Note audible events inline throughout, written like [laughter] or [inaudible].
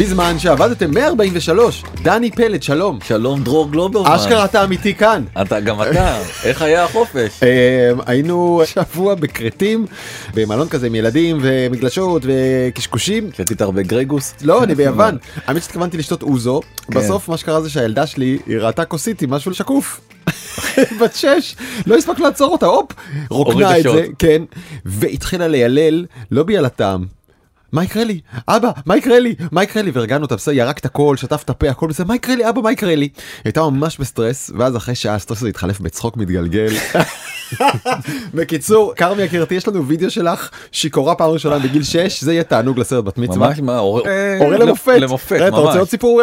בזמן שעבדתם 143, דני פלד, שלום. שלום דרור גלוברמן. אשכרה אתה אמיתי כאן. אתה גם אתה, איך היה החופש? [laughs] אה, היינו שבוע בכרתים, במלון כזה עם ילדים ומגלשות וקשקושים. שתית הרבה גרגוס? לא, אני [laughs] ביוון. האמת שהתכוונתי לשתות אוזו, בסוף מה שקרה זה שהילדה שלי היא ראתה כוסית עם משהו שקוף. [laughs] בת שש, לא הספק לעצור אותה, הופ, רוקנה את זה, כן, והתחילה לילל, לא בגלל הטעם. מה יקרה לי? אבא, מה יקרה לי? מה יקרה לי? והרגענו אותה, בסדר, ירק את הכל, שטף את הפה, הכל בסדר, מה יקרה לי? אבא, מה יקרה לי? היא הייתה ממש בסטרס, ואז אחרי שעה הסטרס הזה התחלף בצחוק מתגלגל. [laughs] בקיצור, כרמי יקירתי, יש לנו וידאו שלך שיכורה פעם ראשונה בגיל 6, זה יהיה תענוג לסרט בת מצווה. ממש, מה, הורה הורה למופת. למופת, רגע, אתה רוצה ממש. עוד סיפור.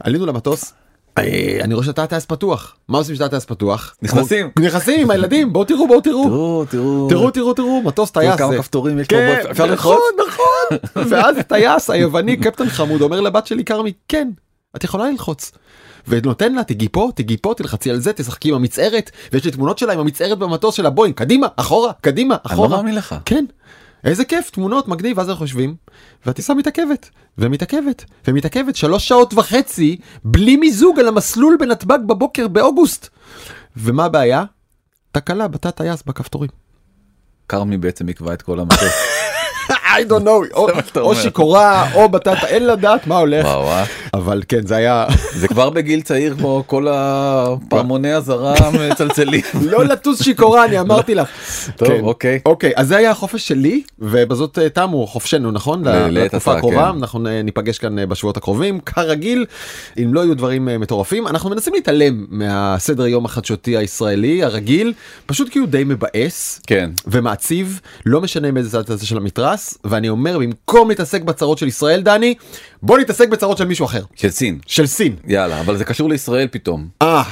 עלינו למטוס. אה, אני רואה שאתה טייס פתוח מה עושים שאתה טייס פתוח נכנסים. נכנסים עם הילדים בואו תראו בואו תראו תראו, תראו. תראו תראו מטוס טייס כמה. כפתורים יש פה, כן, בוא, אפשר ללחוץ? נכון נכון [laughs] ואז טייס היווני קפטן חמוד אומר לבת שלי כרמי כן את יכולה ללחוץ. ונותן לה תגיעי פה תגיעי פה תלחצי על זה תשחקי עם המצערת ויש לי תמונות שלה עם המצערת במטוס של הבוינג קדימה אחורה קדימה אני לא אחורה מאמין לך. כן. איזה כיף תמונות מגניב ואז אנחנו יושבים והטיסה מתעכבת ומתעכבת ומתעכבת שלוש שעות וחצי בלי מיזוג על המסלול בנתב"ג בבוקר באוגוסט. ומה הבעיה? תקלה בתא טייס בכפתורים. כרמי בעצם יקבע את כל המטוס. [laughs] I don't know או. שיכורה או בטטה אין לדעת מה הולך וואו. אבל כן זה היה זה כבר בגיל צעיר כמו כל הפעמוני הזרה מצלצלים. [laughs] לא לטוס שיכורה אני אמרתי לך. [laughs] טוב, כן. אוקיי. אוקיי אז זה היה החופש שלי ובזאת אה, תמו חופשנו נכון לתקופה הקרובה כן. אנחנו נ- ניפגש כאן אה, בשבועות הקרובים כרגיל אם לא יהיו דברים אה, מטורפים אנחנו מנסים להתעלם מהסדר יום החדשותי הישראלי הרגיל פשוט כי הוא די מבאס. כן. ומעציב לא משנה מאיזה צד אתה של המתרס ואני אומר במקום להתעסק בצרות של ישראל דני בוא נתעסק בצרות של מישהו אחר של סין. של סין. יאללה, אבל זה קשור לישראל פתאום. אה,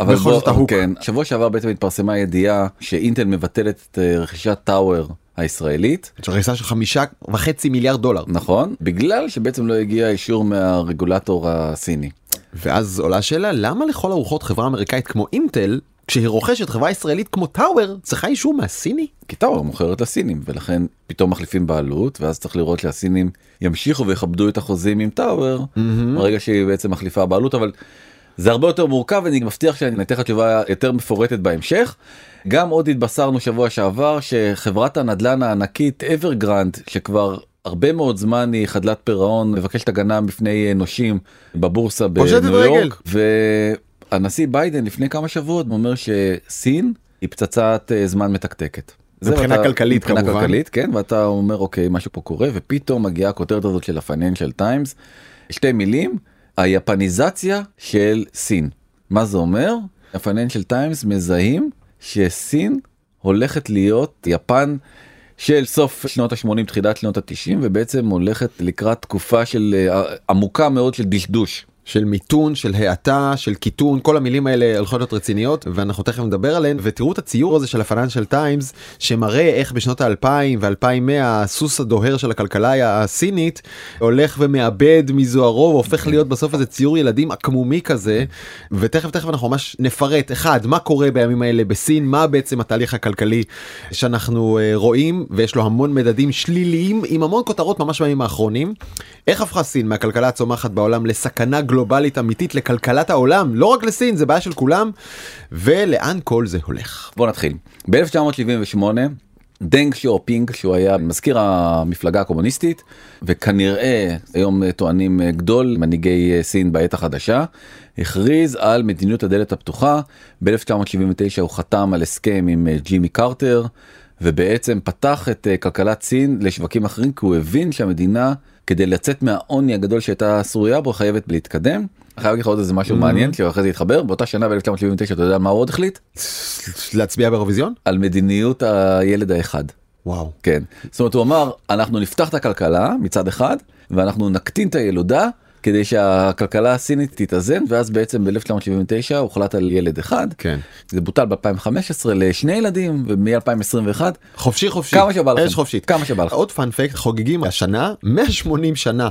אבל בכל זאת ההוק. כן, שבוע שעבר בעצם התפרסמה ידיעה שאינטל מבטלת את אה, רכישת טאוור הישראלית, ריסה של חמישה וחצי מיליארד דולר נכון? בגלל שבעצם לא הגיע אישור מהרגולטור הסיני. ואז עולה השאלה למה לכל הרוחות חברה אמריקאית כמו אינטל כשהיא רוכשת חברה ישראלית כמו טאוור צריכה אישור מהסיני? כי טאוור מוכרת לסינים ולכן פתאום מחליפים בעלות ואז צריך לראות שהסינים ימשיכו ויכבדו את החוזים עם טאוור ברגע שהיא בעצם מחליפה בעלות אבל זה הרבה יותר מורכב ואני מבטיח שאני אתן לך תשובה יותר מפורטת בהמשך. גם עוד התבשרנו שבוע שעבר שחברת הנדל"ן הענקית אברגרנד שכבר הרבה מאוד זמן היא חדלת פירעון מבקשת הגנה בפני נושים בבורסה בניו. יורק והנשיא ביידן לפני כמה שבועות אומר שסין היא פצצת אה, זמן מתקתקת. מבחינה ואתה- כלכלית, מבחינה כמובן. כלכלית כן ואתה אומר אוקיי משהו פה קורה ופתאום מגיעה הכותרת הזאת של הפייננשל טיימס שתי מילים היפניזציה של סין מה זה אומר הפייננשל טיימס מזהים שסין הולכת להיות יפן של סוף שנות ה-80 תחילת שנות ה-90 ובעצם הולכת לקראת תקופה של אה, עמוקה מאוד של דשדוש. של מיתון, של האטה, של קיטון, כל המילים האלה הולכות להיות רציניות ואנחנו תכף נדבר עליהן ותראו את הציור הזה של הפיננשל טיימס שמראה איך בשנות האלפיים ואלפיים מאה הסוס הדוהר של הכלכלה הסינית הולך ומאבד מזוהרו והופך להיות בסוף איזה ציור ילדים עקמומי כזה ותכף תכף אנחנו ממש נפרט אחד מה קורה בימים האלה בסין מה בעצם התהליך הכלכלי שאנחנו אה, רואים ויש לו המון מדדים שליליים עם המון כותרות ממש בימים האחרונים. איך הפכה סין מהכלכלה הצומחת בעולם לסכנה גלובלית אמיתית לכלכלת העולם לא רק לסין זה בעיה של כולם ולאן כל זה הולך. בוא נתחיל. ב-1978 דנג שואופינג שהוא היה מזכיר המפלגה הקומוניסטית וכנראה היום טוענים גדול מנהיגי סין בעת החדשה הכריז על מדיניות הדלת הפתוחה ב-1979 הוא חתם על הסכם עם ג'ימי קרטר ובעצם פתח את כלכלת סין לשווקים אחרים כי הוא הבין שהמדינה כדי לצאת מהעוני הגדול שהייתה שרויה בו חייבת להתקדם. אני חייב להגיד לך עוד איזה משהו מעניין כי אחרי זה התחבר באותה שנה ב-1979 אתה יודע מה הוא עוד החליט? להצביע באירוויזיון? על מדיניות הילד האחד. וואו. כן. זאת אומרת הוא אמר אנחנו נפתח את הכלכלה מצד אחד ואנחנו נקטין את הילודה כדי שהכלכלה הסינית תתאזן ואז בעצם ב-1979 הוחלט על ילד אחד. כן. זה בוטל ב-2015 לשני ילדים ומ-2021 חופשי חופשי. כמה שבא לכם. חופשית. כמה שבא לכם. עוד פאנפקט חוגגים השנה 180 שנה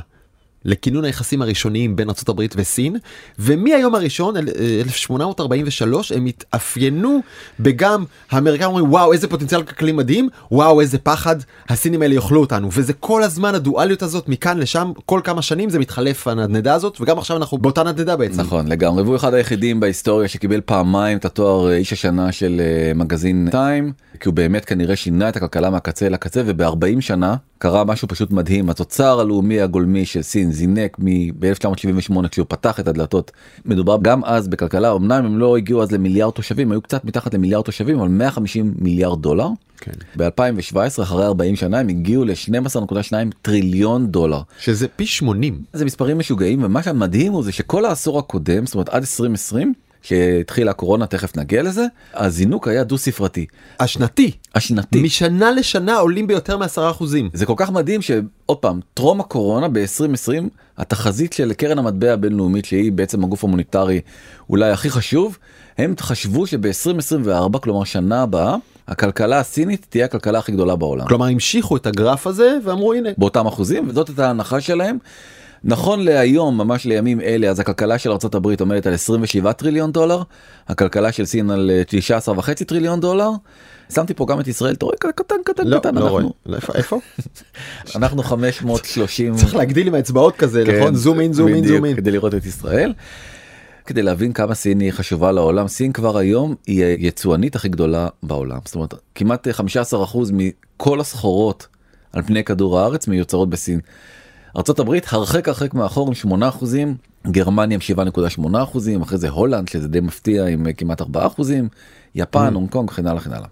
לכינון היחסים הראשוניים בין ארה"ב וסין, ומהיום הראשון, אל- 1843, הם התאפיינו בגם, האמריקאים אומרים וואו איזה פוטנציאל כלכלי מדהים, וואו איזה פחד, הסינים האלה יאכלו אותנו, וזה כל הזמן הדואליות הזאת מכאן לשם, כל כמה שנים זה מתחלף הנדנדה הזאת, וגם עכשיו אנחנו באותה נדנדה בעצם. נכון לגמרי והוא אחד היחידים בהיסטוריה שקיבל פעמיים את התואר אה, איש השנה של אה, מגזין טיים כי הוא באמת כנראה שינה את הכלכלה מהקצה לקצה וב-40 שנה קרה משהו פשוט מדהים התוצר הלאומי הגולמי של סין זינק ב-1978 כשהוא פתח את הדלתות מדובר גם אז בכלכלה אמנם הם לא הגיעו אז למיליארד תושבים היו קצת מתחת למיליארד תושבים אבל 150 מיליארד דולר. כן. ב-2017 אחרי 40 שנה הם הגיעו ל-12.2 טריליון דולר. שזה פי 80. זה מספרים משוגעים ומה שמדהים הוא זה שכל העשור הקודם זאת אומרת עד 2020 שהתחילה הקורונה תכף נגיע לזה הזינוק היה דו ספרתי השנתי, השנתי משנה לשנה עולים ביותר מעשרה אחוזים. זה כל כך מדהים שעוד פעם טרום הקורונה ב-2020 התחזית של קרן המטבע הבינלאומית שהיא בעצם הגוף המוניטרי אולי הכי חשוב הם חשבו שב-2024 כלומר שנה הבאה הכלכלה הסינית תהיה הכלכלה הכי גדולה בעולם. כלומר המשיכו את הגרף הזה ואמרו הנה באותם אחוזים וזאת הייתה ההנחה שלהם. נכון להיום ממש לימים אלה אז הכלכלה של ארה"ב עומדת על 27 טריליון דולר הכלכלה של סין על אה, 19 וחצי טריליון דולר. שמתי פה גם את ישראל אתה רואה קטן קטן לא, קטן לא. אנחנו, לא, איפה? איפה? [laughs] אנחנו 530 צריך להגדיל עם האצבעות כזה, כן, נכון? זום אין, זום אין, זום אין. כדי לראות את ישראל. כדי להבין כמה סין היא חשובה לעולם סין כבר היום היא היצואנית הכי גדולה בעולם זאת אומרת כמעט 15% מכל הסחורות על פני כדור הארץ מיוצרות בסין. ארה"ב הרחק הרחק מאחור עם 8 אחוזים גרמניה עם 7.8 אחוזים אחרי זה הולנד שזה די מפתיע עם כמעט 4 אחוזים יפן הונג קונג וכן הלאה וכן הלאה.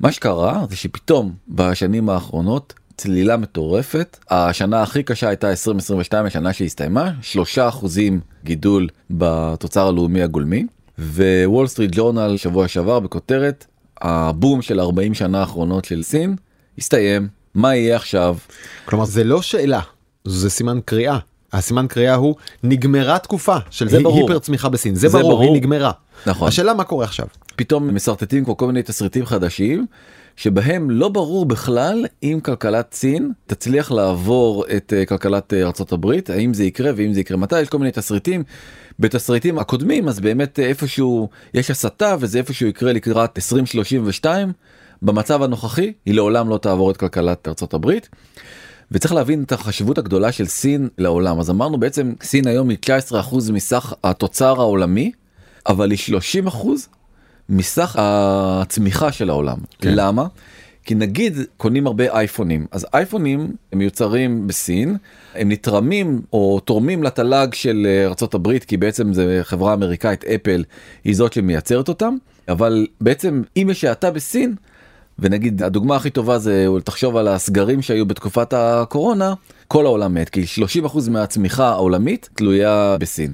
מה שקרה זה שפתאום בשנים האחרונות צלילה מטורפת. השנה הכי קשה הייתה 2022 השנה שהסתיימה 3 אחוזים גידול בתוצר הלאומי הגולמי. ווול סטריט ג'ורנל שבוע שעבר בכותרת הבום של 40 שנה האחרונות של סין הסתיים. מה יהיה עכשיו? כלומר זה לא שאלה, זה סימן קריאה. הסימן קריאה הוא נגמרה תקופה של זה ברור. היפר צמיחה בסין, זה, זה ברור, ברור. היא נגמרה. נכון. השאלה מה קורה עכשיו. פתאום משרטטים כבר כל מיני תסריטים חדשים שבהם לא ברור בכלל אם כלכלת סין תצליח לעבור את אה, כלכלת אה, ארצות הברית האם זה יקרה ואם זה יקרה מתי יש כל מיני תסריטים. בתסריטים הקודמים אז באמת אה, איפשהו יש הסתה וזה איפשהו יקרה לקראת 2032 במצב הנוכחי היא לעולם לא תעבור את כלכלת ארצות הברית. וצריך להבין את החשיבות הגדולה של סין לעולם אז אמרנו בעצם סין היום היא 19% מסך התוצר העולמי אבל היא 30% מסך הצמיחה של העולם. כן. למה? כי נגיד קונים הרבה אייפונים אז אייפונים הם מיוצרים בסין הם נתרמים או תורמים לתל"ג של אה, הברית כי בעצם זה חברה אמריקאית אפל היא זאת שמייצרת אותם אבל בעצם אם יש האטה בסין ונגיד הדוגמה הכי טובה זה תחשוב על הסגרים שהיו בתקופת הקורונה כל העולם מת כי 30% מהצמיחה העולמית תלויה בסין.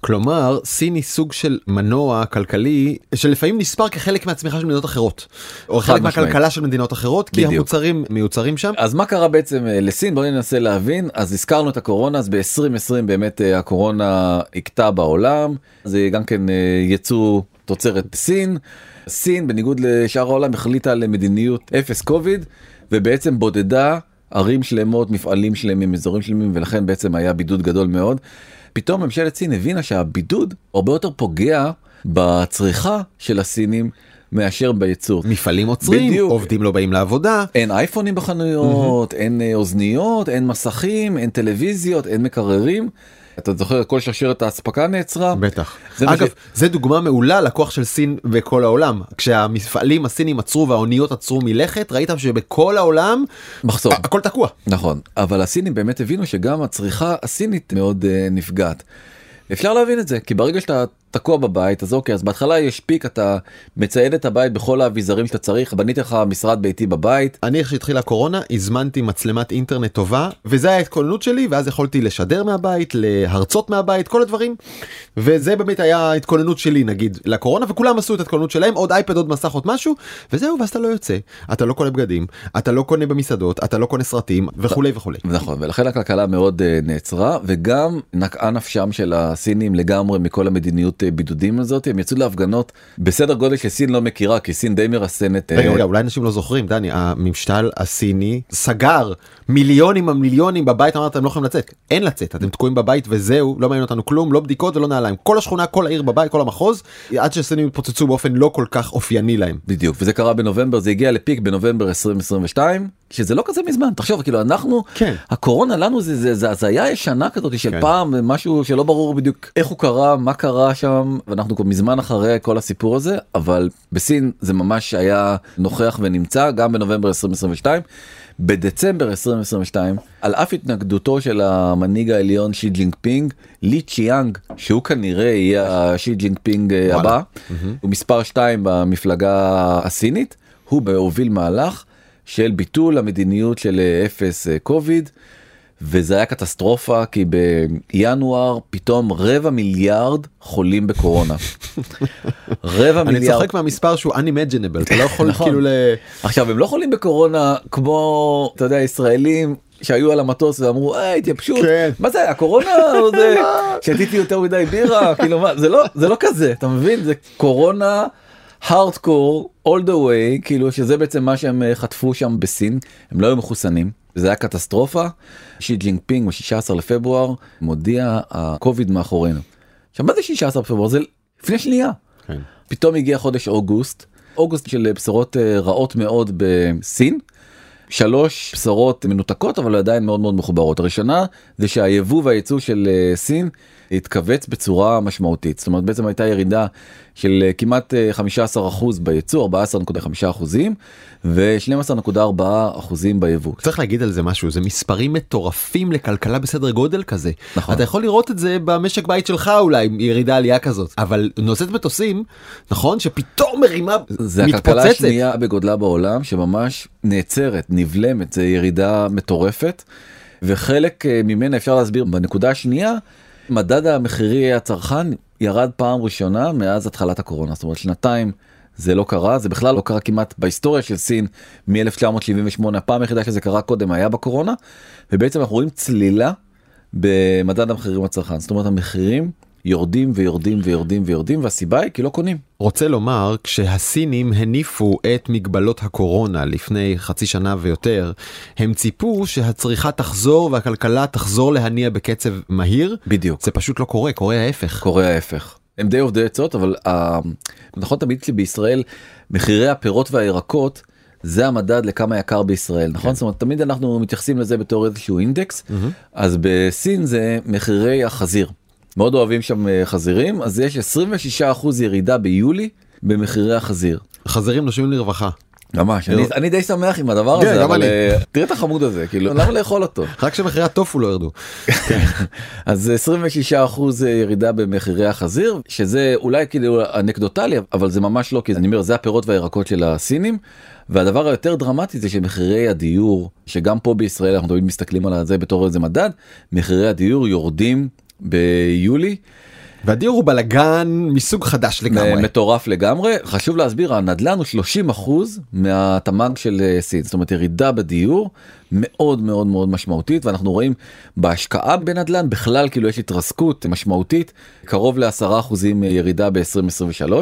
כלומר סין היא סוג של מנוע כלכלי שלפעמים נספר כחלק מהצמיחה של מדינות אחרות. או חלק משמעית. מהכלכלה של מדינות אחרות כי בדיוק. המוצרים מיוצרים שם. אז מה קרה בעצם אה, לסין בוא ננסה להבין אז הזכרנו את הקורונה אז ב-2020 באמת אה, הקורונה הכתה בעולם זה גם כן אה, יצוא תוצרת סין. סין בניגוד לשאר העולם החליטה על מדיניות אפס קוביד ובעצם בודדה ערים שלמות מפעלים שלמים אזורים שלמים ולכן בעצם היה בידוד גדול מאוד. פתאום ממשלת סין הבינה שהבידוד הרבה יותר פוגע בצריכה של הסינים מאשר בייצור. מפעלים עוצרים, בדיוק. עובדים לא באים לעבודה. אין אייפונים בחנויות, אין אה, אוזניות, אין מסכים, אין טלוויזיות, אין מקררים. אתה זוכר כל שרשרת האספקה נעצרה? בטח. זה אגב, ש- זה דוגמה מעולה לכוח של סין וכל העולם. כשהמפעלים הסינים עצרו והאוניות עצרו מלכת, ראית שבכל העולם מחסור. הכל תקוע. נכון, אבל הסינים באמת הבינו שגם הצריכה הסינית מאוד uh, נפגעת. אפשר להבין את זה, כי ברגע שאתה תקוע בבית, אז אוקיי, אז בהתחלה יש פיק, אתה מצייד את הבית בכל האביזרים שאתה צריך, בניתי לך משרד ביתי בבית, אני איך שהתחילה הקורונה הזמנתי מצלמת אינטרנט טובה וזה היה ההתכוננות שלי ואז יכולתי לשדר מהבית להרצות מהבית כל הדברים וזה באמת היה ההתכוננות שלי נגיד לקורונה וכולם עשו את ההתכוננות שלהם עוד אייפד עוד מסך עוד משהו וזהו ואז אתה לא יוצא אתה לא קונה בגדים אתה לא קונה במסעדות אתה לא קונה סרטים וכולי וכולי. נכון, ולכן הכלכלה מאוד uh, נעצרה, וגם נקעה נפשם של הסינים לגמרי מכל המדיניות מדיניות אה, בידודים הזאת הם יצאו להפגנות בסדר גודל שסין לא מכירה כי סין די מרסנת. אה, רגע, רגע, אולי אנשים לא זוכרים, דני, הממשל הסיני סגר מיליונים המיליונים בבית, אמרת אתם לא יכולים לצאת, אין לצאת, אתם תקועים בבית וזהו, לא מעניין אותנו כלום, לא בדיקות ולא נעליים, כל השכונה, כל העיר בבית, כל המחוז, עד שהסינים התפוצצו באופן לא כל כך אופייני להם. בדיוק וזה קרה בנובמבר זה הגיע לפיק בנובמבר 2022 שזה לא כזה מזמן תחשוב כאילו אנחנו כן. הקורונה לנו זה זה זה הזיה ישנה כזאת של כן. פעם משהו שלא ברור בדיוק איך הוא קרה מה קרה שם ואנחנו כבר מזמן אחרי כל הסיפור הזה אבל בסין זה ממש היה נוכח ונמצא גם בנובמבר 2022. בדצמבר 2022 על אף התנגדותו של המנהיג העליון שי ג'ינג פינג לי צ'יאנג שהוא כנראה יהיה השי ג'ינג פינג אה. הבא הוא מספר 2 במפלגה הסינית הוא הוביל מהלך של ביטול המדיניות של אפס אה, קוביד. וזה היה קטסטרופה כי בינואר פתאום רבע מיליארד חולים בקורונה. [laughs] רבע אני מיליארד. צוחק מהמספר שהוא unimaginable, אתה לא יכול [laughs] נכון. כאילו ל... עכשיו הם לא חולים בקורונה כמו אתה יודע ישראלים שהיו על המטוס ואמרו היי התייבשות כן. מה זה היה קורונה [laughs] או זה שתיתי יותר מדי בירה כאילו מה זה לא זה לא כזה אתה מבין זה קורונה hardcore all the way כאילו שזה בעצם מה שהם אה, חטפו שם בסין הם לא היו מחוסנים. זה היה קטסטרופה שי ג'ינג פינג ב-16 לפברואר מודיע הקוביד מאחורינו. עכשיו מה זה 16 בפברואר זה לפני שנייה כן. פתאום הגיע חודש אוגוסט, אוגוסט של בשורות אה, רעות מאוד בסין. שלוש בשורות מנותקות אבל עדיין מאוד מאוד מחוברות. הראשונה זה שהיבוא והייצוא של אה, סין התכווץ בצורה משמעותית. זאת אומרת בעצם הייתה ירידה של אה, כמעט אה, 15% בייצוא, 14.5% ו-12.4% ביבוא. צריך להגיד על זה משהו זה מספרים מטורפים לכלכלה בסדר גודל כזה נכון. אתה יכול לראות את זה במשק בית שלך אולי ירידה עלייה כזאת אבל נושאת מטוסים נכון שפתאום מרימה זה הכלכלה מתפוצצת השנייה בגודלה בעולם שממש נעצרת, נבלמת, זה ירידה מטורפת. וחלק אה, ממנה אפשר להסביר בנקודה השנייה, מדד המחירי הצרכן ירד פעם ראשונה מאז התחלת הקורונה, זאת אומרת שנתיים זה לא קרה, זה בכלל לא קרה כמעט בהיסטוריה של סין מ-1978, הפעם היחידה שזה קרה קודם היה בקורונה, ובעצם אנחנו רואים צלילה במדד המחירים הצרכן, זאת אומרת המחירים יורדים ויורדים ויורדים ויורדים והסיבה היא כי לא קונים. רוצה לומר כשהסינים הניפו את מגבלות הקורונה לפני חצי שנה ויותר הם ציפו שהצריכה תחזור והכלכלה תחזור להניע בקצב מהיר בדיוק. זה פשוט לא קורה קורה ההפך. קורה ההפך. הם די עובדי עצות אבל ה- נכון תמיד שבישראל מחירי הפירות והירקות זה המדד לכמה יקר בישראל נכון זאת אומרת תמיד אנחנו מתייחסים לזה בתור איזשהו אינדקס אז בסין זה מחירי החזיר מאוד אוהבים שם אה, חזירים אז יש 26% ירידה ביולי במחירי החזיר. חזירים נושמים לרווחה ממש אני, אני די שמח עם הדבר כן, הזה גם אבל. אה, תראה את החמוד הזה כאילו למה לאכול אותו. [laughs] רק שמחירי הטופו לא ירדו. [laughs] אז 26% ירידה במחירי החזיר שזה אולי כאילו אנקדוטלי אבל זה ממש לא כי אני אומר זה הפירות והירקות של הסינים. והדבר היותר דרמטי זה שמחירי הדיור שגם פה בישראל אנחנו תמיד מסתכלים על זה בתור איזה מדד מחירי הדיור יורדים ביולי והדיור הוא בלאגן מסוג חדש לגמרי. מטורף לגמרי חשוב להסביר הנדל"ן הוא 30 אחוז מהתמ"ג של אה, סין זאת אומרת ירידה בדיור מאוד מאוד מאוד משמעותית ואנחנו רואים בהשקעה בנדל"ן בכלל כאילו יש התרסקות משמעותית קרוב לעשרה אחוזים ירידה ב-2023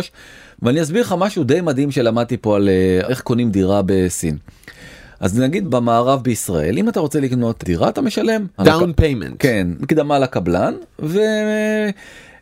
ואני אסביר לך משהו די מדהים שלמדתי פה על אה, איך קונים דירה בסין. אז נגיד במערב בישראל אם אתה רוצה לקנות דירה אתה משלם down payment. כן, מקדמה לקבלן,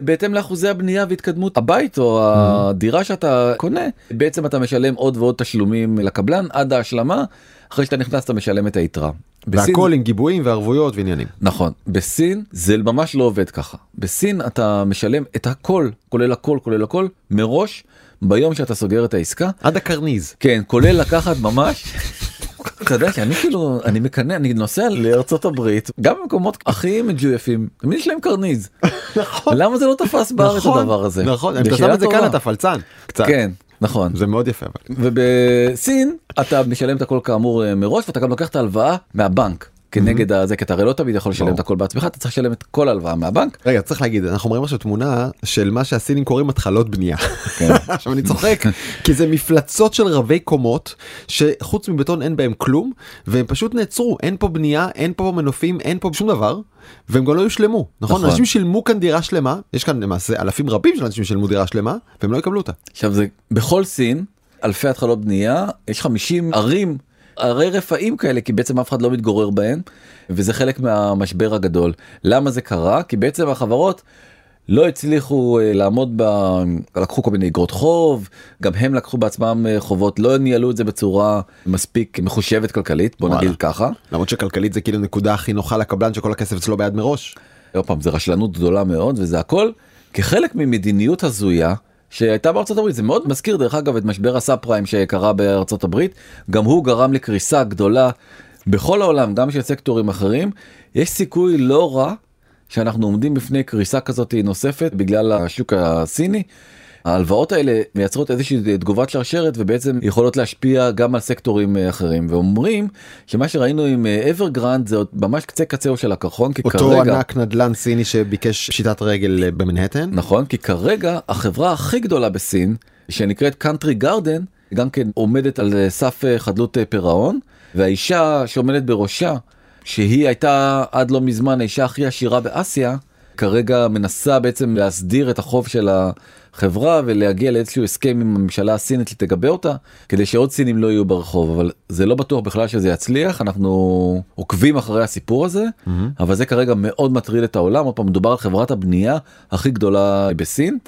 ובהתאם לאחוזי הבנייה והתקדמות הבית או הדירה שאתה קונה, בעצם אתה משלם עוד ועוד תשלומים לקבלן עד ההשלמה, אחרי שאתה נכנס אתה משלם את היתרה. בסין- והכל עם גיבויים וערבויות ועניינים. נכון, בסין זה ממש לא עובד ככה. בסין אתה משלם את הכל, כולל הכל, כולל הכל, מראש, ביום שאתה סוגר את העסקה. עד הקרניז. כן, כולל לקחת ממש. אתה יודע שאני כאילו אני מקנא אני נוסע לארצות הברית גם במקומות הכי מג'ויפים תמיד יש להם קרניז. למה זה לא תפס בארץ הדבר הזה? נכון, אם אתה שם את זה כאן. אתה פלצן. קצת. כן נכון זה מאוד יפה. אבל. ובסין אתה משלם את הכל כאמור אה, מראש ואתה גם לוקח את ההלוואה מהבנק. כנגד הזה כי אתה הרי לא תמיד יכול לשלם את הכל בעצמך אתה צריך לשלם את כל ההלוואה מהבנק. רגע צריך להגיד אנחנו רואים עכשיו תמונה של מה שהסינים קוראים התחלות בנייה. כן. [laughs] עכשיו אני צוחק כי זה מפלצות של רבי קומות שחוץ מבטון אין בהם כלום והם פשוט נעצרו אין פה בנייה אין פה מנופים אין פה שום דבר והם גם לא יושלמו נכון? נכון אנשים שילמו כאן דירה שלמה יש כאן למעשה אלפים רבים של אנשים שילמו דירה שלמה והם לא יקבלו אותה. עכשיו זה בכל סין אלפי התחלות בנייה יש 50 ערים ערי רפאים כאלה כי בעצם אף אחד לא מתגורר בהן וזה חלק מהמשבר הגדול למה זה קרה כי בעצם החברות. לא הצליחו uh, לעמוד ב... לקחו כל מיני אגרות חוב, גם הם לקחו בעצמם uh, חובות, לא ניהלו את זה בצורה מספיק מחושבת כלכלית, בוא וואלה. נגיד ככה. למרות שכלכלית זה כאילו נקודה הכי נוחה לקבלן שכל הכסף אצלו ביד מראש. עוד פעם, זה רשלנות גדולה מאוד וזה הכל כחלק ממדיניות הזויה שהייתה בארצות הברית. זה מאוד מזכיר דרך אגב את משבר הסאב פריים שקרה בארצות הברית. גם הוא גרם לקריסה גדולה בכל העולם גם של סקטורים אחרים. יש סיכוי לא רע שאנחנו עומדים בפני קריסה כזאת נוספת בגלל השוק הסיני. ההלוואות האלה מייצרות איזושהי תגובת שרשרת ובעצם יכולות להשפיע גם על סקטורים אה, אחרים. ואומרים שמה שראינו עם Evergrande זה עוד ממש קצה קצהו של הקרחון כי אותו כרגע ענק נדל"ן סיני שביקש פשיטת רגל אה, במנהטן? נכון כי כרגע החברה הכי גדולה בסין שנקראת Country Garden גם כן עומדת על אה, סף חדלות פירעון והאישה שעומדת בראשה שהיא הייתה עד לא מזמן האישה הכי עשירה באסיה כרגע מנסה בעצם להסדיר את החוב של החברה ולהגיע לאיזשהו הסכם עם הממשלה הסינית שתגבה אותה כדי שעוד סינים לא יהיו ברחוב אבל זה לא בטוח בכלל שזה יצליח אנחנו עוקבים אחרי הסיפור הזה mm-hmm. אבל זה כרגע מאוד מטריד את העולם עוד פעם מדובר על חברת הבנייה הכי גדולה בסין.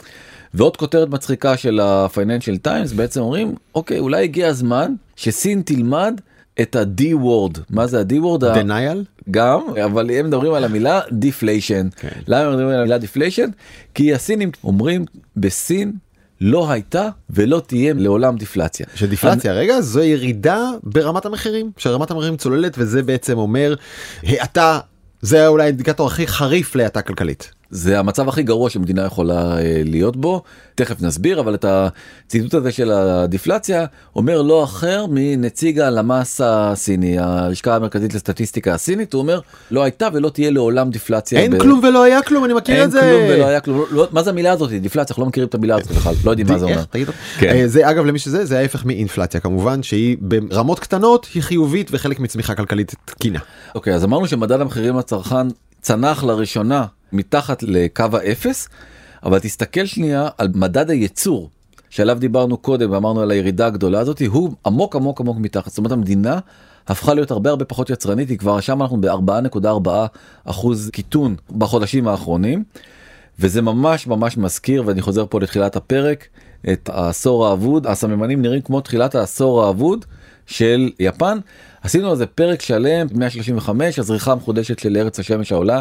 ועוד כותרת מצחיקה של ה-Financial Times בעצם אומרים אוקיי אולי הגיע הזמן שסין תלמד את ה-D word מה זה ה-D word? denial? גם אבל הם מדברים על המילה deflation. כן. למה הם מדברים על המילה deflation? כי הסינים אומרים בסין לא הייתה ולא תהיה לעולם דפלציה. שדפלציה אני... רגע זו ירידה ברמת המחירים שרמת המחירים צוללת וזה בעצם אומר האטה זה אולי האינדיקטור הכי חריף להאטה כלכלית. זה המצב הכי גרוע שמדינה יכולה אה, להיות בו תכף נסביר אבל את הציטוט הזה של הדפלציה אומר לא אחר מנציג הלמ"ס הסיני הלשכה המרכזית לסטטיסטיקה הסינית הוא אומר לא הייתה ולא תהיה לעולם דיפלציה. אין ב... כלום ולא היה כלום אני מכיר את זה. אין כלום ולא היה כלום לא, מה זה המילה הזאת דיפלציה אנחנו לא מכירים את המילה הזאת בכלל לא יודעים מה זה אומר. כן. אה, זה אגב למי שזה זה ההפך מאינפלציה כמובן שהיא ברמות קטנות היא חיובית וחלק מצמיחה כלכלית תקינה. אוקיי אז אמרנו שמדד המחירים לצרכן צנח לראשונה מתחת לקו האפס, אבל תסתכל שנייה על מדד הייצור שעליו דיברנו קודם ואמרנו על הירידה הגדולה הזאת הוא עמוק עמוק עמוק מתחת. זאת אומרת המדינה הפכה להיות הרבה הרבה פחות יצרנית היא כבר שם אנחנו ב-4.4 אחוז קיטון בחודשים האחרונים וזה ממש ממש מזכיר ואני חוזר פה לתחילת הפרק את העשור האבוד. הסממנים נראים כמו תחילת העשור האבוד של יפן עשינו על זה פרק שלם 135 הזריחה המחודשת של ארץ השמש העולה.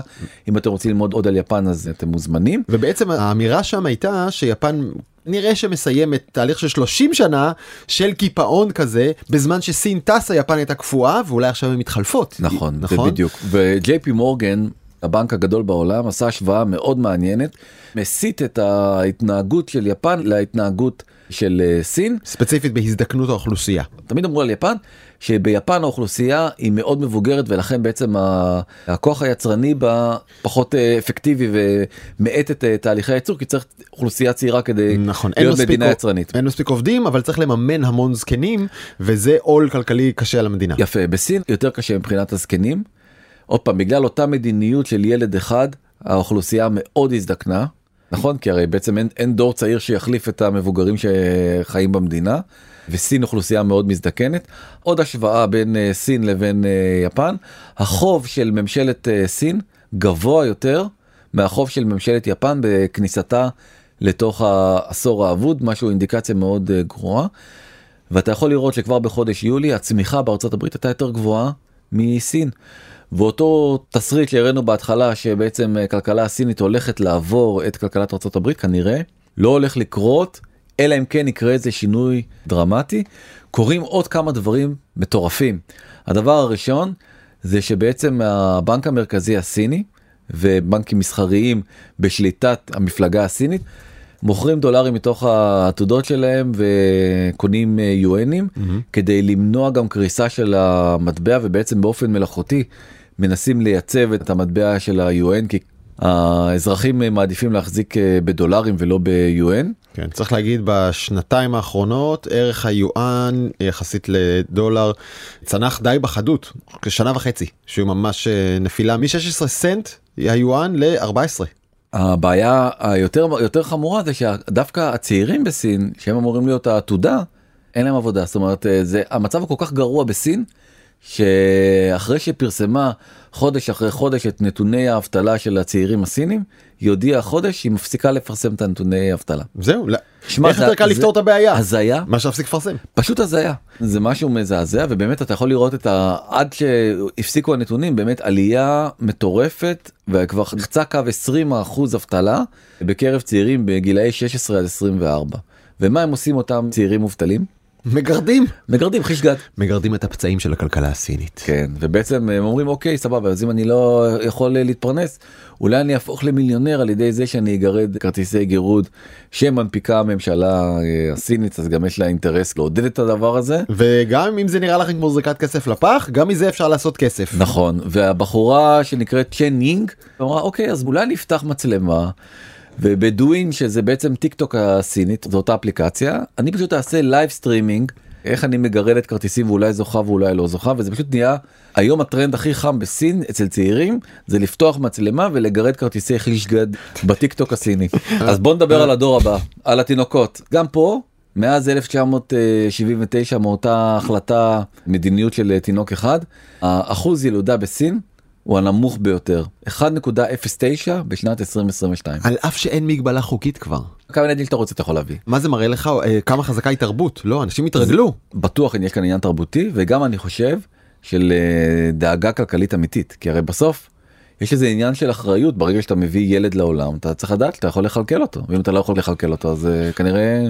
אם אתם רוצים ללמוד עוד על יפן אז אתם מוזמנים. ובעצם האמירה שם הייתה שיפן נראה שמסיימת תהליך של 30 שנה של קיפאון כזה בזמן שסין טסה יפן הייתה קפואה ואולי עכשיו הן מתחלפות. נכון נכון? בדיוק. וג'יי פי מורגן הבנק הגדול בעולם עשה השוואה מאוד מעניינת מסית את ההתנהגות של יפן להתנהגות של אה, סין ספציפית בהזדקנות האוכלוסייה תמיד אמרו על יפן שביפן האוכלוסייה היא מאוד מבוגרת ולכן בעצם הכוח היצרני בה פחות אה, אפקטיבי ומאט את אה, תהליכי הייצור כי צריך אוכלוסייה צעירה כדי נכון, להיות מדינה יצרנית. אין מספיק עובדים אבל צריך לממן המון זקנים וזה עול כלכלי קשה על המדינה. יפה בסין יותר קשה מבחינת הזקנים. עוד פעם בגלל אותה מדיניות של ילד אחד האוכלוסייה מאוד הזדקנה נכון כי הרי בעצם אין, אין דור צעיר שיחליף את המבוגרים שחיים במדינה. וסין אוכלוסייה מאוד מזדקנת. עוד השוואה בין uh, סין לבין uh, יפן, החוב של ממשלת uh, סין גבוה יותר מהחוב של ממשלת יפן בכניסתה לתוך העשור האבוד, משהו אינדיקציה מאוד uh, גרועה. ואתה יכול לראות שכבר בחודש יולי הצמיחה בארצות הברית הייתה יותר גבוהה מסין. ואותו תסריט שהראינו בהתחלה שבעצם כלכלה הסינית הולכת לעבור את כלכלת ארה"ב כנראה לא הולך לקרות אלא אם כן יקרה איזה שינוי דרמטי, קורים עוד כמה דברים מטורפים. הדבר הראשון זה שבעצם הבנק המרכזי הסיני ובנקים מסחריים בשליטת המפלגה הסינית מוכרים דולרים מתוך העתודות שלהם וקונים יואנים mm-hmm. כדי למנוע גם קריסה של המטבע ובעצם באופן מלאכותי מנסים לייצב את המטבע של ה-UN כי האזרחים מעדיפים להחזיק אה, בדולרים ולא ב-UN. כן, צריך להגיד בשנתיים האחרונות ערך היואן יחסית לדולר צנח די בחדות, כשנה וחצי, שהוא ממש אה, נפילה מ-16 סנט היואן ל-14. הבעיה היותר יותר חמורה זה שדווקא הצעירים בסין שהם אמורים להיות העתודה אין להם עבודה זאת אומרת אה, זה המצב הוא כל כך גרוע בסין שאחרי שפרסמה חודש אחרי חודש את נתוני האבטלה של הצעירים הסינים, היא הודיעה חודש שהיא מפסיקה לפרסם את הנתוני האבטלה. זהו, לא. שמה, איך יותר קל לפתור את הבעיה? הזיה. מה להפסיק לפרסם. פשוט הזיה. זה משהו מזעזע ובאמת אתה יכול לראות את ה... עד שהפסיקו הנתונים באמת עלייה מטורפת וכבר נחצה קו 20 אחוז אבטלה בקרב צעירים בגילאי 16 עד 24. ומה הם עושים אותם צעירים מובטלים? מגרדים. מגרדים חיש גד מגרדים את הפצעים של הכלכלה הסינית. כן ובעצם הם אומרים אוקיי סבבה אז אם אני לא יכול להתפרנס אולי אני אהפוך למיליונר על ידי זה שאני אגרד כרטיסי גירוד שמנפיקה הממשלה אה, הסינית אז גם יש לה אינטרס לעודד את הדבר הזה. וגם אם זה נראה לכם כמו זריקת כסף לפח גם מזה אפשר לעשות כסף. נכון והבחורה שנקראת צ'ן יינג אמרה אוקיי אז אולי נפתח מצלמה. וב Douyin שזה בעצם טיק טוק הסינית זו אותה אפליקציה אני פשוט אעשה live streaming איך אני מגרדת כרטיסים ואולי זוכה ואולי לא זוכה וזה פשוט נהיה היום הטרנד הכי חם בסין אצל צעירים זה לפתוח מצלמה ולגרד כרטיסי חישגד בטיק טוק הסיני. [laughs] אז בוא נדבר על הדור הבא על התינוקות. גם פה מאז 1979 מאותה החלטה מדיניות של תינוק אחד האחוז ילודה בסין הוא הנמוך ביותר. 1.09 בשנת 2022 על אף שאין מגבלה חוקית כבר. כמה נדיל שאתה רוצה אתה יכול להביא. מה זה מראה לך? אה, כמה חזקה היא תרבות? לא אנשים התרגלו. בטוח יש כאן עניין תרבותי וגם אני חושב של אה, דאגה כלכלית אמיתית. כי הרי בסוף יש איזה עניין של אחריות. ברגע שאתה מביא ילד לעולם אתה צריך לדעת אתה יכול לכלכל אותו. ואם אתה לא יכול לכלכל אותו אז אה, כנראה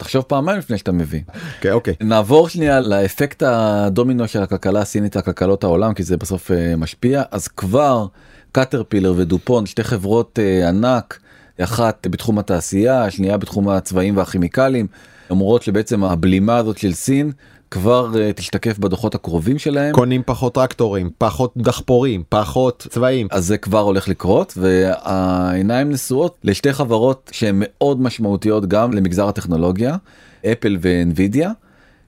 תחשוב פעמיים לפני שאתה מביא. Okay, אוקיי, אוקיי. נעבור שנייה לאפקט הדומינו של הכלכלה הסינית הכלכלות העולם כי זה בסוף uh, משפיע אז כבר קטרפילר ודופון שתי חברות uh, ענק אחת בתחום התעשייה השנייה בתחום הצבעים והכימיקלים אומרות שבעצם הבלימה הזאת של סין כבר uh, תשתקף בדוחות הקרובים שלהם. קונים פחות טרקטורים, פחות דחפורים, פחות צבעים. אז זה כבר הולך לקרות והעיניים נשואות לשתי חברות שהן מאוד משמעותיות גם למגזר הטכנולוגיה, אפל ואנווידיה.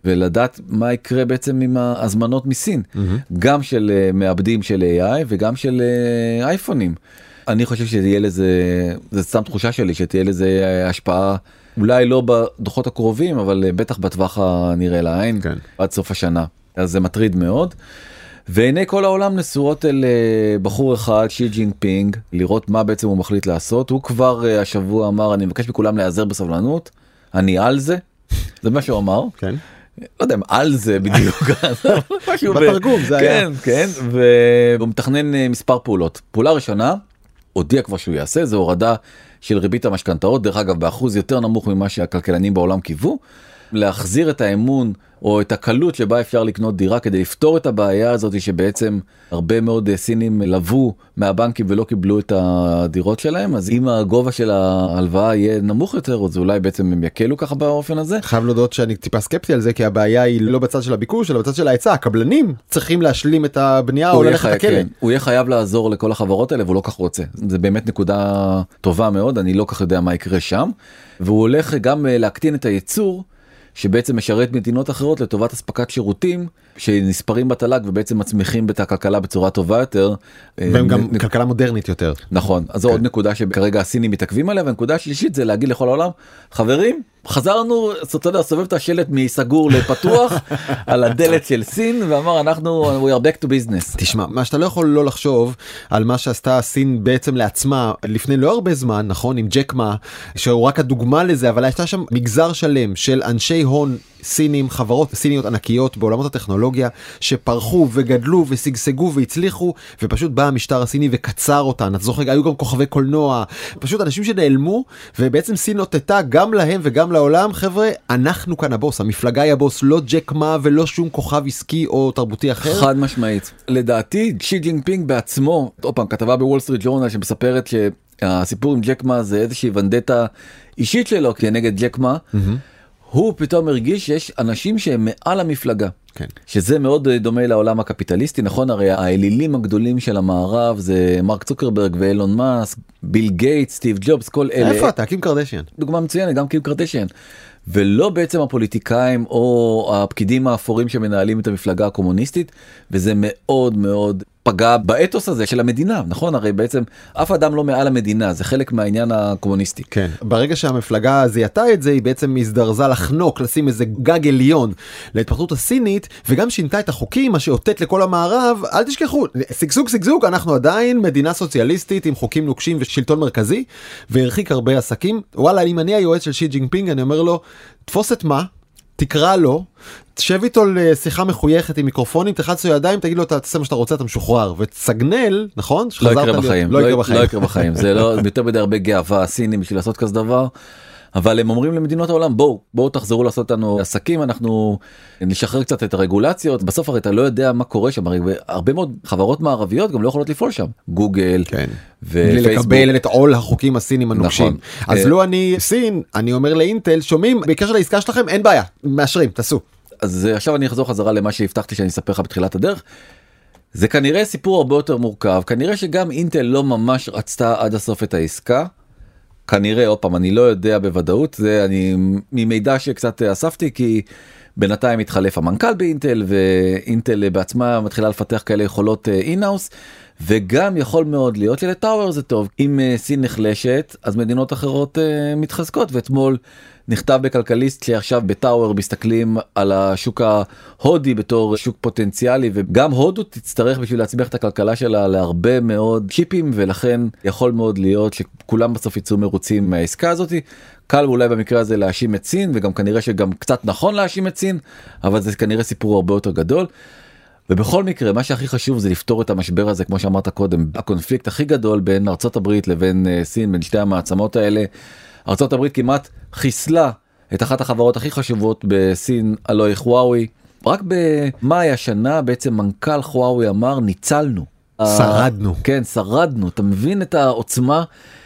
ולדעת מה יקרה בעצם עם ההזמנות מסין, mm-hmm. גם של אה, מעבדים של AI וגם של אה, אייפונים. אני חושב שתהיה לזה, זה סתם תחושה שלי שתהיה לזה השפעה אולי לא בדוחות הקרובים אבל אה, בטח בטווח הנראה לעין כן. עד סוף השנה אז זה מטריד מאוד. ועיני כל העולם נשואות אל אה, בחור אחד שי ג'ינג פינג לראות מה בעצם הוא מחליט לעשות הוא כבר אה, השבוע אמר אני מבקש מכולם להיעזר בסבלנות אני על זה זה מה שהוא אמר. כן. לא יודע על זה בדיוק [laughs] בתרגום זה היה כן כן והוא מתכנן מספר פעולות פעולה ראשונה הודיע כבר שהוא יעשה זה הורדה של ריבית המשכנתאות דרך אגב באחוז יותר נמוך ממה שהכלכלנים בעולם קיוו להחזיר את האמון או את הקלות שבה אפשר לקנות דירה כדי לפתור את הבעיה הזאת שבעצם הרבה מאוד סינים לבו מהבנקים ולא קיבלו את הדירות שלהם אז אם הגובה של ההלוואה יהיה נמוך יותר אז אולי בעצם הם יקלו ככה באופן הזה. חייב להודות שאני טיפה סקפטי על זה כי הבעיה היא לא בצד של הביקוש אלא בצד של ההיצע הקבלנים צריכים להשלים את הבנייה או ללכת לכלא. כן, הוא יהיה חייב לעזור לכל החברות האלה והוא לא כך רוצה זה באמת נקודה טובה מאוד אני לא כך יודע מה יקרה שם והוא הולך גם להקטין את הייצור. שבעצם משרת מדינות אחרות לטובת אספקת שירותים שנספרים בתל"ג ובעצם מצמיחים את הכלכלה בצורה טובה יותר. והם גם נ... כלכלה מודרנית יותר. נכון אז זו כן. עוד נקודה שכרגע הסינים מתעכבים עליה והנקודה השלישית זה להגיד לכל העולם חברים חזרנו אתה יודע סובב את השלט מסגור לפתוח [laughs] על הדלת של סין ואמר אנחנו we are back to business. תשמע מה שאתה לא יכול לא לחשוב על מה שעשתה סין בעצם לעצמה לפני לא הרבה זמן נכון עם ג'קמה שהוא רק הדוגמה לזה אבל הייתה שם מגזר שלם של אנשי הון סינים חברות סיניות ענקיות בעולמות הטכנולוגיה שפרחו וגדלו ושגשגו והצליחו ופשוט בא המשטר הסיני וקצר אותן את זוכר היו גם כוכבי קולנוע פשוט אנשים שנעלמו ובעצם סין אותתה גם להם וגם לעולם חבר'ה אנחנו כאן הבוס המפלגה היא הבוס לא ג'ק מה ולא שום כוכב עסקי או תרבותי אחר. חד משמעית לדעתי שי ג'ינג פינג בעצמו עוד פעם כתבה בוול סטריט ג'ורנל שמספרת שהסיפור עם ג'ק מה זה איזושהי ונדטה אישית שלו כנגד ג'ק מה. Mm-hmm. הוא פתאום הרגיש שיש אנשים שהם מעל המפלגה כן. שזה מאוד אה, דומה לעולם הקפיטליסטי נכון הרי האלילים הגדולים של המערב זה מרק צוקרברג ואילון מאסק ביל גייטס סטיב ג'ובס כל אלה איפה אתה? קים קרדשיאן. דוגמה מצוינת גם קים קרדשיאן. ולא בעצם הפוליטיקאים או הפקידים האפורים שמנהלים את המפלגה הקומוניסטית וזה מאוד מאוד פגע באתוס הזה של המדינה נכון? הרי בעצם אף אדם לא מעל המדינה זה חלק מהעניין הקומוניסטי. כן. ברגע שהמפלגה זיהתה את זה היא בעצם הזדרזה לחנוק לשים איזה גג עליון להתפתחות הסינית וגם שינתה את החוקים מה שאותת לכל המערב אל תשכחו שגשוג שגשוג אנחנו עדיין מדינה סוציאליסטית עם חוקים נוקשים ושלטון מרכזי והרחיק הרבה עסקים. וואלה אם אני היועץ של שי ג'ינפינג אני אומר לו תפוס את מה תקרא לו, תשב איתו לשיחה מחויכת עם מיקרופונים, תלחץ לו ידיים, תגיד לו תעשה מה שאתה רוצה, אתה משוחרר, ותסגנל, נכון? לא יקרה בחיים, לא יקרה בחיים, לא יקרה בחיים, זה לא יותר מדי הרבה גאווה הסינים בשביל לעשות כזה דבר. אבל הם אומרים למדינות העולם בואו בואו תחזרו לעשות לנו עסקים אנחנו נשחרר קצת את הרגולציות בסוף הרי אתה לא יודע מה קורה שם הרי הרבה מאוד חברות מערביות גם לא יכולות לפעול שם גוגל כן. ולקבל את עול החוקים הסינים הנוקשים נכון. אז אה, לא אני סין אני אומר לאינטל שומעים בקשר לעסקה שלכם אין בעיה מאשרים תעשו. אז עכשיו אני אחזור חזרה למה שהבטחתי שאני אספר לך בתחילת הדרך. זה כנראה סיפור הרבה יותר מורכב כנראה שגם אינטל לא ממש רצתה עד הסוף את העסקה. כנראה עוד פעם אני לא יודע בוודאות זה אני ממידע שקצת אספתי כי בינתיים התחלף המנכ"ל באינטל ואינטל בעצמה מתחילה לפתח כאלה יכולות אינאוס אה, וגם יכול מאוד להיות שלטאוור זה טוב אם אה, סין נחלשת אז מדינות אחרות uh, מתחזקות ואתמול נכתב בכלכליסט שעכשיו בטאוור מסתכלים על השוק ההודי בתור שוק פוטנציאלי וגם הודו תצטרך בשביל להצמיח את הכלכלה שלה להרבה מאוד צ'יפים ולכן יכול מאוד להיות שכולם בסוף יצאו מרוצים מהעסקה הזאתי. קל אולי במקרה הזה להאשים את סין וגם כנראה שגם קצת נכון להאשים את סין אבל זה כנראה סיפור הרבה יותר גדול. ובכל מקרה מה שהכי חשוב זה לפתור את המשבר הזה כמו שאמרת קודם הקונפליקט הכי גדול בין ארצות הברית לבין uh, סין בין שתי המעצמות האלה. ארצות הברית כמעט חיסלה את אחת החברות הכי חשובות בסין הלוא היא חוואוי. רק במאי השנה בעצם מנכ"ל חוואוי אמר ניצלנו. שרדנו. כן שרדנו אתה מבין את העוצמה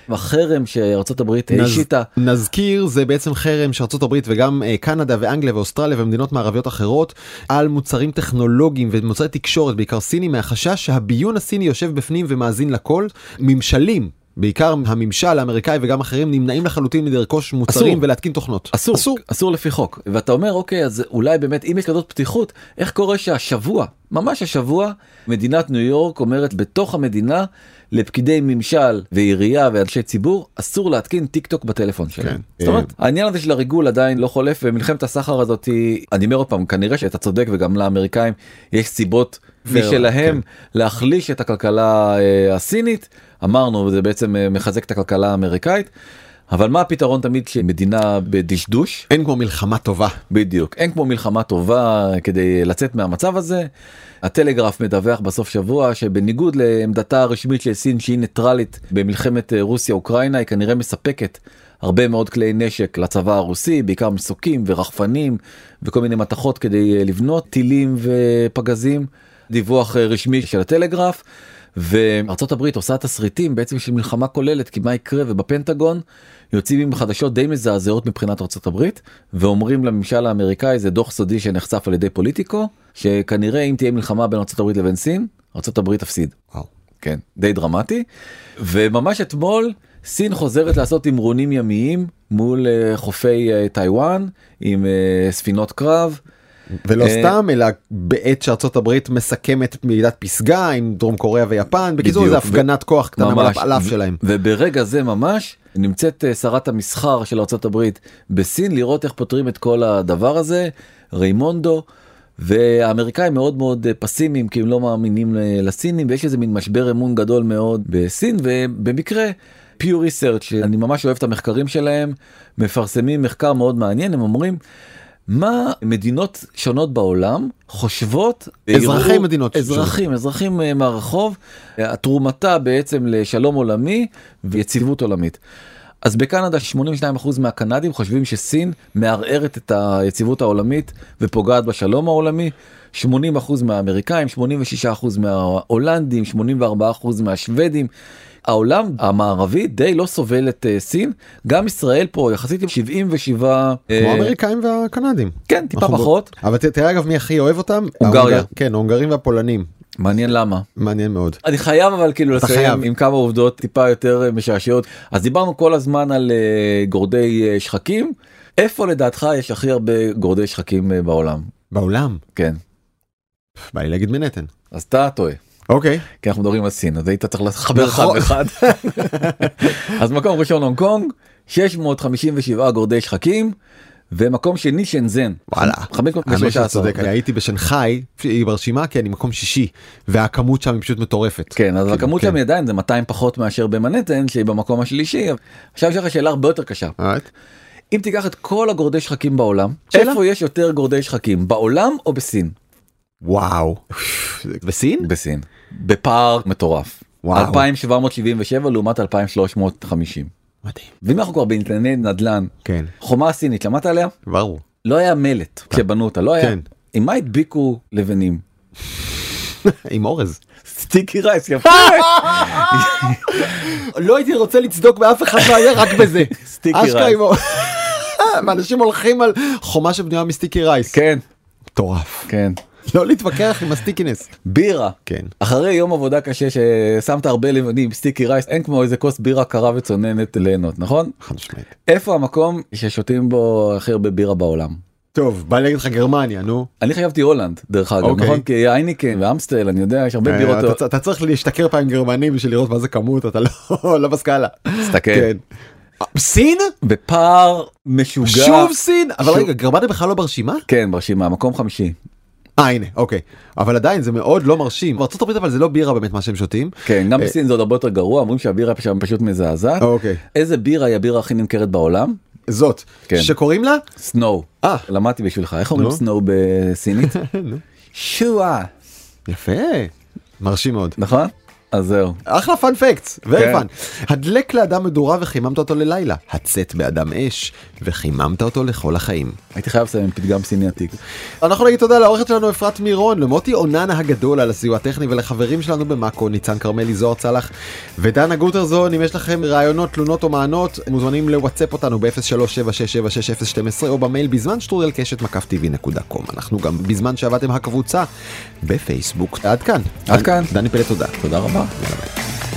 החרם שארצות הברית השיתה. נזכיר זה בעצם חרם שארצות הברית וגם אה, קנדה ואנגליה ואוסטרליה ומדינות מערביות אחרות על מוצרים טכנולוגיים ומוצרי תקשורת בעיקר סינים מהחשש שהביון הסיני יושב בפנים ומאזין לכל ממשלים בעיקר הממשל האמריקאי וגם אחרים נמנעים לחלוטין מלרכוש מוצרים אסור. ולהתקין תוכנות. אסור, אסור, אסור לפי חוק. ואתה אומר אוקיי אז אולי באמת אם יש כזאת פתיחות איך קורה שהשבוע ממש השבוע מדינת ניו יורק אומרת בתוך המדינה לפקידי ממשל ועירייה ואנשי ציבור אסור להתקין טיק טוק בטלפון שלהם. כן. זאת אומרת העניין הזה של הריגול עדיין לא חולף ומלחמת הסחר הזאתי אני אומר עוד פעם כנראה שאתה צודק וגם לאמריקאים יש סיבות משלהם כן. להחליש את הכלכלה אה, הסינית אמרנו זה בעצם אה, מחזק את הכלכלה האמריקאית. אבל מה הפתרון תמיד כשמדינה בדשדוש? אין כמו מלחמה טובה. בדיוק, אין כמו מלחמה טובה כדי לצאת מהמצב הזה. הטלגרף מדווח בסוף שבוע שבניגוד לעמדתה הרשמית של סין שהיא ניטרלית במלחמת אה, רוסיה אוקראינה היא כנראה מספקת הרבה מאוד כלי נשק לצבא הרוסי בעיקר מסוקים ורחפנים וכל מיני מתכות כדי לבנות טילים ופגזים. דיווח רשמי של הטלגרף. וארצות הברית עושה תסריטים בעצם של מלחמה כוללת כי מה יקרה ובפנטגון יוצאים עם חדשות די מזעזעות מבחינת ארצות הברית ואומרים לממשל האמריקאי זה דוח סודי שנחשף על ידי פוליטיקו שכנראה אם תהיה מלחמה בין ארצות הברית לבין סין ארצות הברית תפסיד. וואו. כן די דרמטי וממש אתמול סין חוזרת לעשות תמרונים ימיים מול uh, חופי uh, טיוואן עם uh, ספינות קרב. ולא אה, סתם אלא בעת שארצות הברית מסכמת מעידת פסגה עם דרום קוריאה ויפן בקיצור זה הפגנת כוח קטנה על אף שלהם. וברגע זה ממש נמצאת אה, שרת המסחר של ארצות הברית בסין לראות איך פותרים את כל הדבר הזה. ריימונדו. והאמריקאים מאוד מאוד אה, פסימיים כי הם לא מאמינים לסינים ויש איזה מין משבר אמון גדול מאוד בסין ובמקרה פיור ריסרצ' שאני ממש אוהב את המחקרים שלהם מפרסמים מחקר מאוד מעניין הם אומרים מה מדינות שונות בעולם חושבות אזרחי יראו, מדינות אזרחים אזרחים אה, מהרחוב התרומתה בעצם לשלום עולמי ויציבות עולמית. אז בקנדה 82% מהקנדים חושבים שסין מערערת את היציבות העולמית ופוגעת בשלום העולמי. 80% מהאמריקאים 86% מההולנדים 84% מהשוודים העולם המערבי די לא סובל את אה, סין, גם ישראל פה יחסית עם 77... כמו אה, האמריקאים והקנדים. כן, טיפה פחות. אבל תראה אגב מי הכי אוהב אותם? הונגריה. כן, ההונגרים והפולנים. מעניין למה. מעניין מאוד. אני חייב אבל כאילו לסיים חייב. עם כמה עובדות טיפה יותר אה, משעשעות. אז דיברנו כל הזמן על אה, גורדי אה, שחקים. איפה לדעתך יש הכי הרבה גורדי שחקים אה, בעולם? בעולם. כן. בא לי להגיד מנהטן. אז אתה טועה. אוקיי. כי אנחנו מדברים על סין אז היית צריך לחבר אחד נכון. ואחד. [laughs] אז מקום ראשון הונג קונג 657 גורדי שחקים ומקום שני שנזן. וואלה. האמת שאתה 513. צודק, אני הייתי בשנגחאי, היא ברשימה כי אני מקום שישי, והכמות שם היא פשוט מטורפת. כן אז כאילו, הכמות כן. שם עדיין זה 200 פחות מאשר במנהטן שהיא במקום השלישי. עכשיו יש לך שאלה הרבה יותר קשה. אם תיקח את כל הגורדי שחקים בעולם? איפה יש יותר גורדי שחקים בעולם או בסין? וואו. בסין? בסין. בפער מטורף. וואו. 2777 לעומת 2350. מדהים. ואם אנחנו כבר בענייני נדל"ן כן. חומה הסינית שמעת עליה? ברור. לא היה מלט כשבנו אותה לא היה. כן. עם מה הדביקו לבנים? [laughs] עם אורז. סטיקי רייס יפה. לא הייתי רוצה לצדוק באף אחד והיה רק בזה. [laughs] סטיקי רייס. [laughs] ואנשים הולכים על חומה שבנויה מ sticky rice. כן מטורף. כן. לא להתווכח עם ה stickiness. בירה. כן. אחרי יום עבודה קשה ששמת הרבה לבנים sticky rice אין כמו איזה כוס בירה קרה וצוננת ליהנות נכון? חד משמעית. איפה המקום ששותים בו הכי הרבה בירה בעולם? טוב, בא לי להגיד לך גרמניה, נו. אני חשבתי הולנד דרך אגב אוקיי. נכון כי היינקן ואמסטל אני יודע יש הרבה אה, בירות. אתה אתה צריך להשתכר פעם גרמנים בשביל לראות מה זה כמות, אתה לא [laughs] לא בסקאלה. תסתכל. כן. אה, סין? בפער משוגע. שוב סין? אבל. רגע, גרמניה בכלל לא ברשימה? כן ברשימה מקום חמישי. אה הנה, אוקיי. אבל עדיין זה מאוד לא מרשים. בארצות הברית אבל זה לא בירה באמת מה שהם שותים. כן גם אה, בסין זה עוד הרבה יותר גרוע אומרים שהבירה שם פשוט מזעזעת. אוקיי. איזה בירה היא הבירה הכי נמכרת בעולם? זאת. כן. שקוראים לה? Snow. אה. למדתי בשבילך איך אומרים נו. Snow בסינית? [laughs] שואה. יפה. מרשים מאוד. נכון? אז זהו. אחלה פאנ פקטס, כן. very fun. הדלק לאדם מדורה וחיממת אותו ללילה. הצאת באדם אש וחיממת אותו לכל החיים. הייתי חייב לסיים עם פתגם סיני עתיק. אנחנו נגיד תודה לעורכת שלנו אפרת מירון, למוטי אוננה הגדול על הסיוע הטכני ולחברים שלנו במאקו, ניצן כרמלי, זוהר צלח ודנה גוטרזון. אם יש לכם רעיונות, תלונות או מענות, מוזמנים לוואטסאפ אותנו ב-0376766012 או במייל בזמן שטרודל קשת מקף קום. אנחנו גם בזמן שעבדתם הקבוצה בפייסבוק. עד כאן. עד כאן. דני פלד תודה. תודה רבה. never mind.